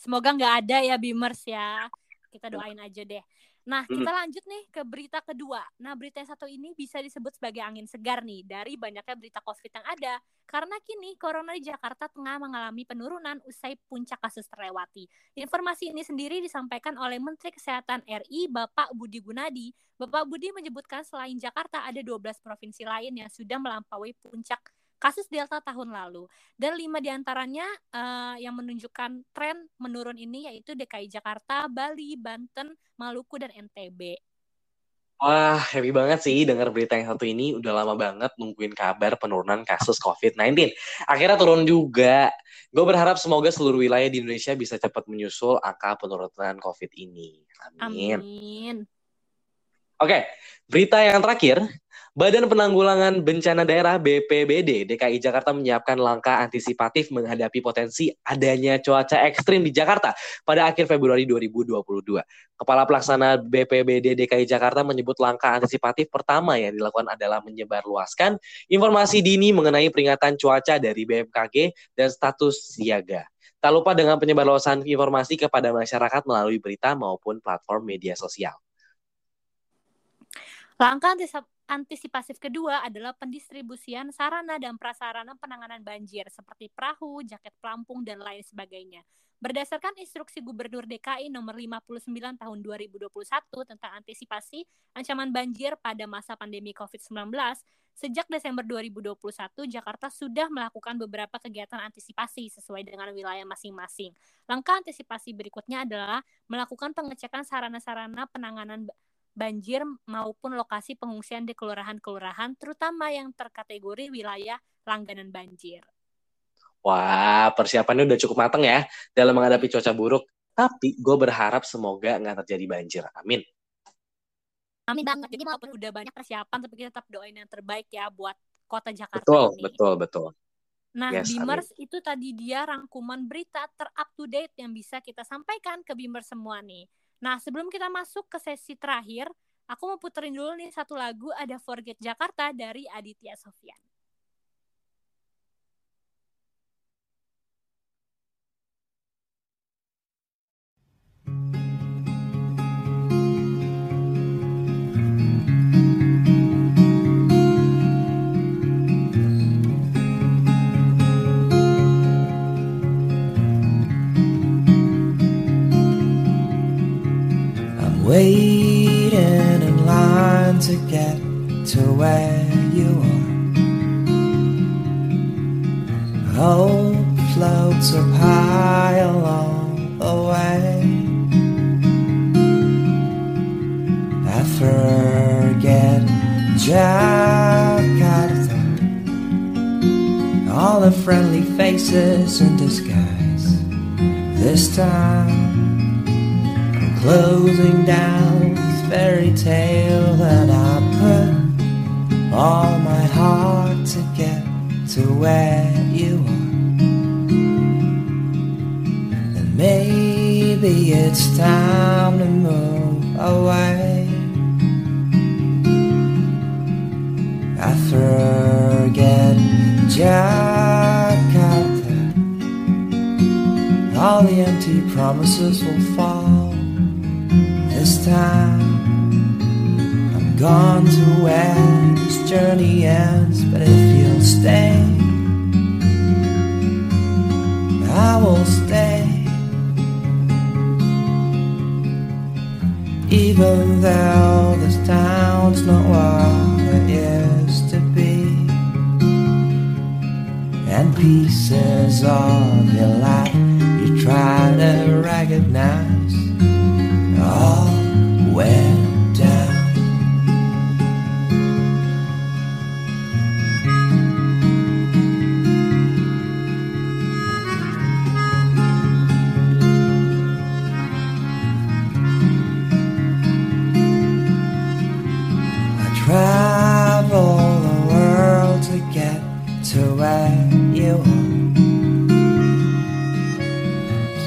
Semoga nggak ada ya Bimers ya. Kita doain aja deh. Nah, Mm. kita lanjut nih ke berita kedua. Nah, berita yang satu ini bisa disebut sebagai angin segar nih dari banyaknya berita COVID yang ada. Karena kini corona di Jakarta tengah mengalami penurunan usai puncak kasus terlewati. Informasi ini sendiri disampaikan oleh Menteri Kesehatan RI Bapak Budi Gunadi. Bapak Budi menyebutkan selain Jakarta ada 12 provinsi lain yang sudah melampaui puncak kasus Delta tahun lalu. Dan lima di antaranya eh, yang menunjukkan tren menurun ini yaitu DKI Jakarta, Bali, Banten, Maluku, dan NTB. wah happy banget sih dengar berita yang satu ini udah lama banget nungguin kabar penurunan kasus COVID-19 akhirnya turun juga gue berharap semoga seluruh wilayah di Indonesia bisa cepat menyusul angka penurunan COVID ini amin Amin. Oke, berita yang terakhir, Badan Penanggulangan Bencana Daerah BPBD DKI Jakarta menyiapkan langkah antisipatif menghadapi potensi adanya cuaca ekstrim di Jakarta pada akhir Februari 2022. Kepala Pelaksana BPBD DKI Jakarta menyebut langkah antisipatif pertama yang dilakukan adalah menyebarluaskan informasi dini mengenai peringatan cuaca dari BMKG dan status siaga. Tak lupa dengan penyebarluasan informasi kepada masyarakat melalui berita maupun platform media sosial. Langkah antisipasif kedua adalah pendistribusian sarana dan prasarana penanganan banjir seperti perahu, jaket pelampung, dan lain sebagainya. Berdasarkan instruksi Gubernur DKI nomor 59 tahun 2021 tentang antisipasi ancaman banjir pada masa pandemi COVID-19, sejak Desember 2021 Jakarta sudah melakukan beberapa kegiatan antisipasi sesuai dengan wilayah masing-masing. Langkah antisipasi berikutnya adalah melakukan pengecekan sarana-sarana penanganan banjir maupun lokasi pengungsian di kelurahan-kelurahan terutama yang terkategori wilayah langganan banjir. Wah, persiapannya udah cukup matang ya dalam menghadapi cuaca buruk. Tapi gue berharap semoga nggak terjadi banjir. Amin. Amin banget. Jadi walaupun udah banyak persiapan tapi kita tetap doain yang terbaik ya buat kota Jakarta Betul, ini. betul, betul. Nah, Yes, Beamers itu tadi dia rangkuman berita ter-up to date yang bisa kita sampaikan ke Beamers semua nih. Nah, sebelum kita masuk ke sesi terakhir, aku mau puterin dulu nih satu lagu ada Forget Jakarta dari Aditya Sofyan. To get to where you are. Hope floats up high along the way. I forget Jakarta, all the friendly faces in disguise. This time I'm closing down this fairy tale that I to where you are. And maybe it's time to move away. I forget Jakarta. All the empty promises will fall this time. I'm gone to where this journey ends, but if you'll stay, travel the world to get to where you are.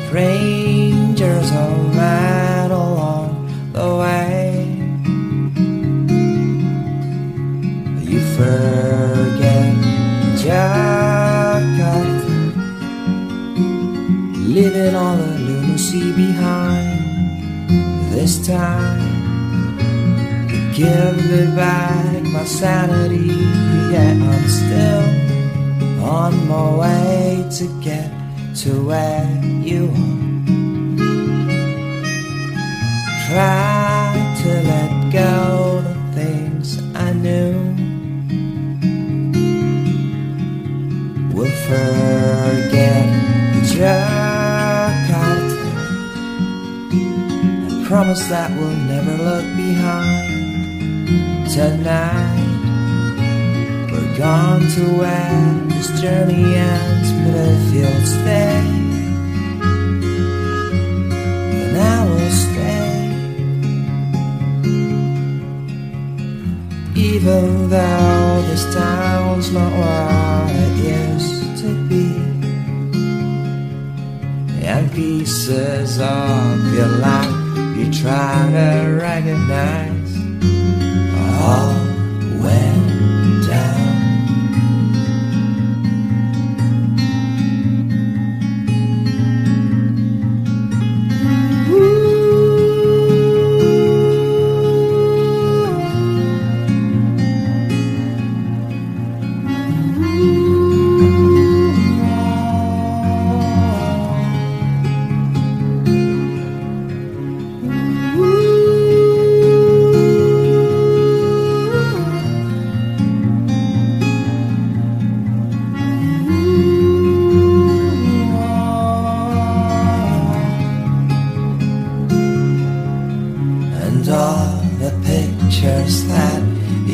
Strangers are met along the way. You forget Jakarta, leaving all the lunacy behind. This time, give me back my sanity. Yeah, I'm still on my way to get to where you are. Try to let go the things I knew. We'll forget Jakarta. I promise that we'll never look behind. Tonight, we're gone to where this journey ends, but if you'll stay, then I will stay. Even though this town's not what it used to be, and pieces of your life you try to recognize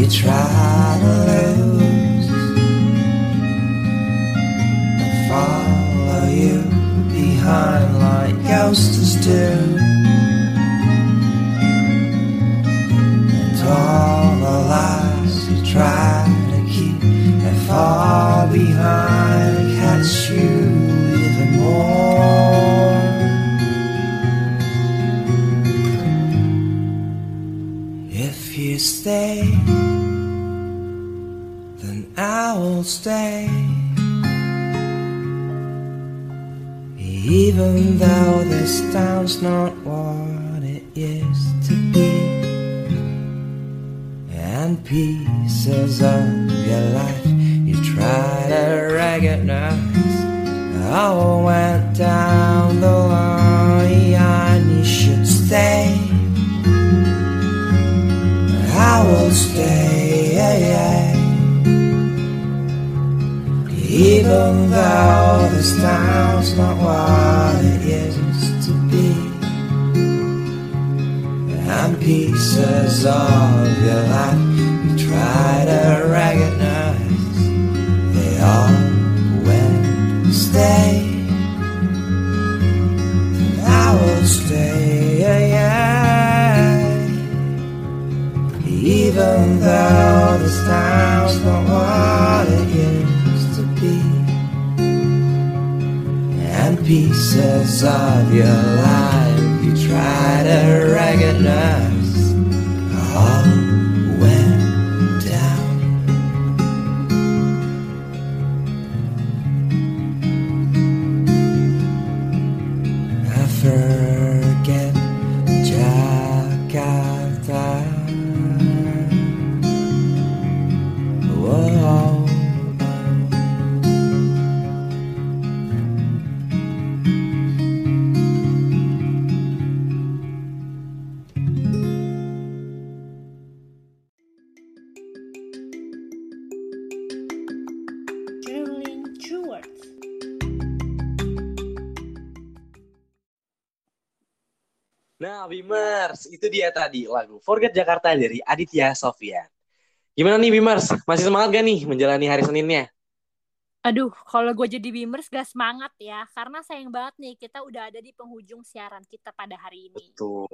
you try. to Nah, Bimers, itu dia tadi lagu Forget Jakarta dari Aditya Sofyan. Gimana nih Bimers? Masih semangat gak nih menjalani hari Seninnya? Aduh, kalau gue jadi Beamers gak semangat ya, karena sayang banget nih kita udah ada di penghujung siaran kita pada hari ini. Betul,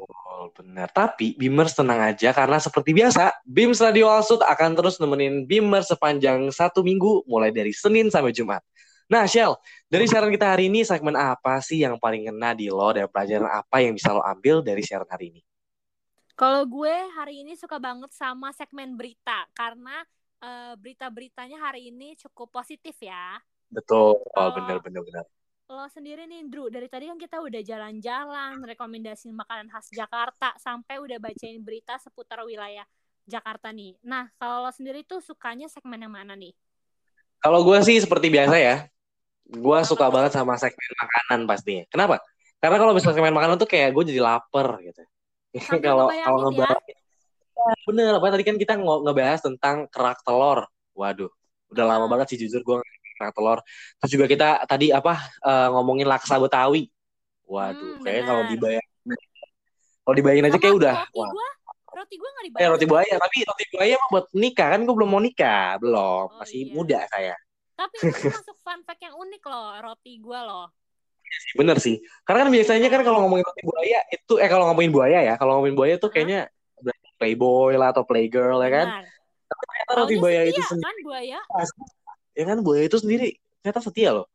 benar. Tapi Bimers tenang aja karena seperti biasa, Bims Radio Alsut akan terus nemenin Bimers sepanjang satu minggu mulai dari Senin sampai Jumat. Nah, Shell, dari siaran kita hari ini segmen apa sih yang paling kena di lo dan pelajaran apa yang bisa lo ambil dari siaran hari ini? Kalau gue hari ini suka banget sama segmen berita, karena eh, berita-beritanya hari ini cukup positif ya. Betul, Oh. bener bener. Lo sendiri nih, Drew, dari tadi kan kita udah jalan-jalan, rekomendasiin makanan khas Jakarta, sampai udah bacain berita seputar wilayah Jakarta nih. Nah, kalau lo sendiri tuh sukanya segmen yang mana nih? Kalau gue sih seperti biasa ya, gue suka banget sama segmen makanan pastinya. Kenapa? Karena kalau misalnya segmen makanan tuh kayak gue jadi lapar gitu. Kalau ngebayangin kalau ya. ngebahas, Ya, bener apa tadi kan kita ngebahas tentang kerak telur. Waduh, udah lama Ah. banget sih jujur gue kerak telur. Terus juga kita tadi apa eh, ngomongin laksa Betawi. Waduh, Hmm, kayak kalau dibayangin, kalau dibayangin aja kayak udah. Roti Wah, gue, roti gue gak Eh, dibayar. roti buaya, tapi roti buaya mah buat nikah kan gue belum mau nikah, belum, Oh, masih iya. muda saya. Tapi itu masuk fun fact yang unik loh, roti gue loh. Bener sih. Karena kan biasanya kan kalau ngomongin roti buaya itu eh kalau ngomongin buaya ya, kalau ngomongin buaya tuh kayaknya berarti playboy lah atau playgirl ya kan. Tapi ternyata roti Taunya buaya setia itu sendiri kan buaya. ya kan buaya itu sendiri ternyata setia loh.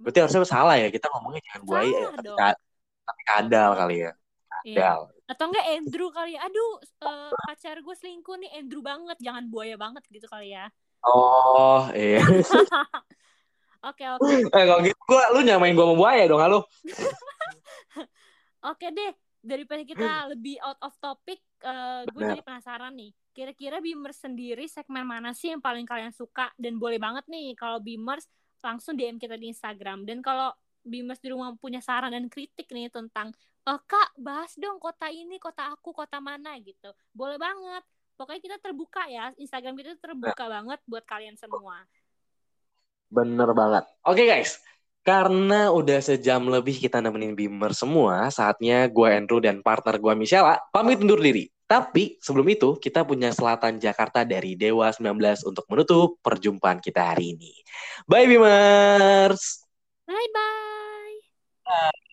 Berarti harusnya salah ya kita ngomongnya jangan buaya ya, tapi, ka- tapi kadal kali ya. Iya. Kadal. Atau enggak Andrew kali ya. Aduh, eh, pacar gue selingkuh nih Andrew banget, jangan buaya banget gitu kali ya. Oh, iya. Oke, oke. eh kalau gitu gua lu nyamain gua sama buaya dong, halo. Oke deh, daripada kita lebih out of topic, eh, gue jadi penasaran nih. Kira-kira Beamers sendiri segmen mana sih yang paling kalian suka? Dan boleh banget nih kalau Beamers langsung DM kita di Instagram. Dan kalau Beamers di rumah punya saran dan kritik nih tentang, eh kak bahas dong kota ini, kota aku, kota mana gitu. Boleh banget. Pokoknya kita terbuka ya, Instagram kita terbuka banget buat kalian semua. Bener banget. Oke guys, Karena udah sejam lebih kita nemenin Beamer semua, saatnya gue Andrew dan partner gue Michelle pamit undur diri. Tapi sebelum itu, kita punya Selatan Jakarta dari Dewa 19 untuk menutup perjumpaan kita hari ini. Bye Beamers! Bye bye.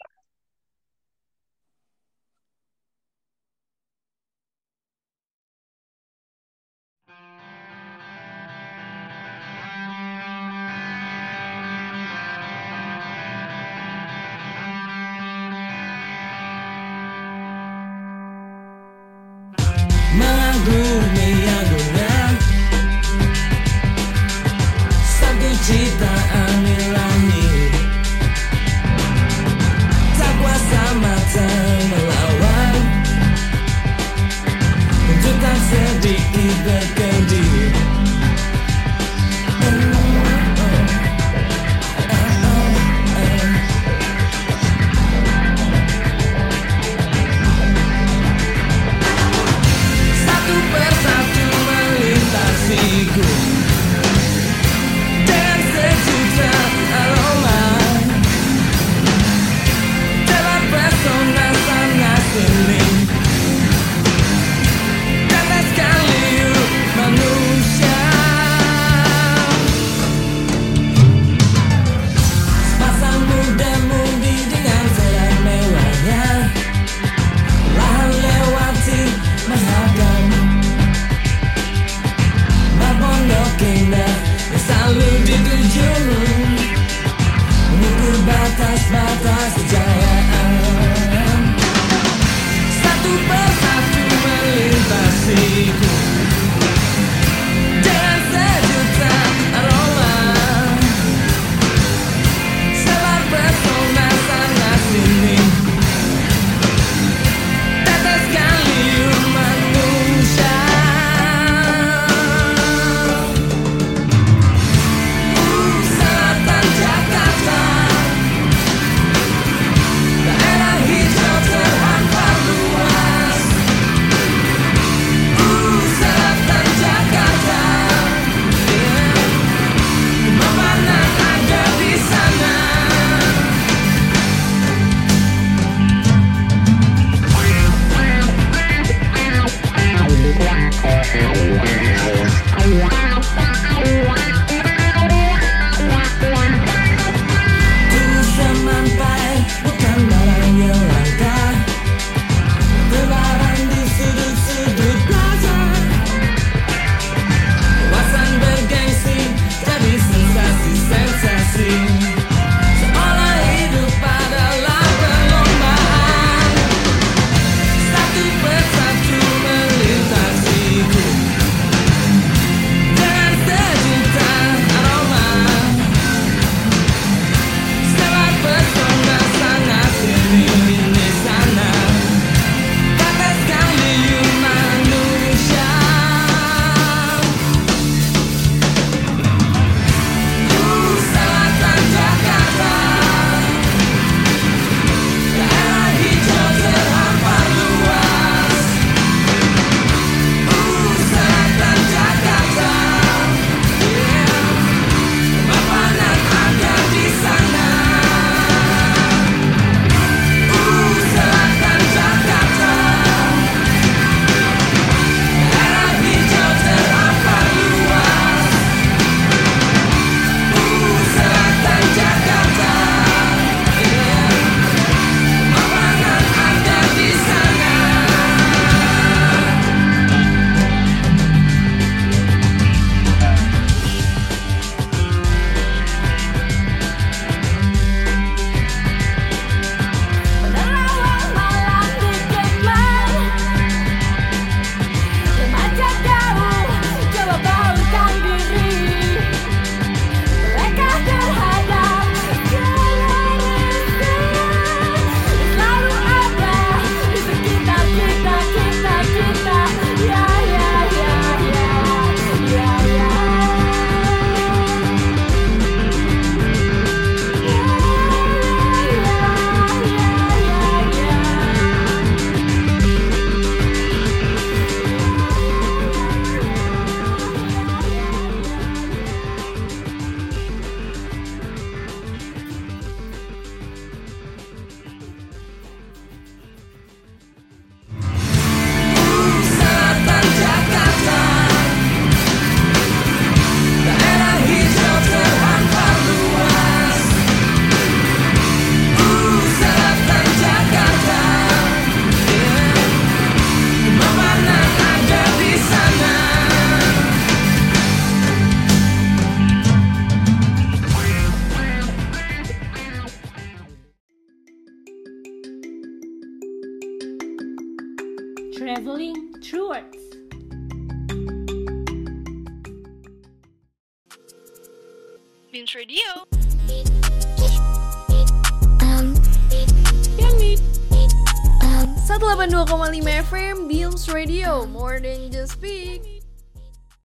Sedikit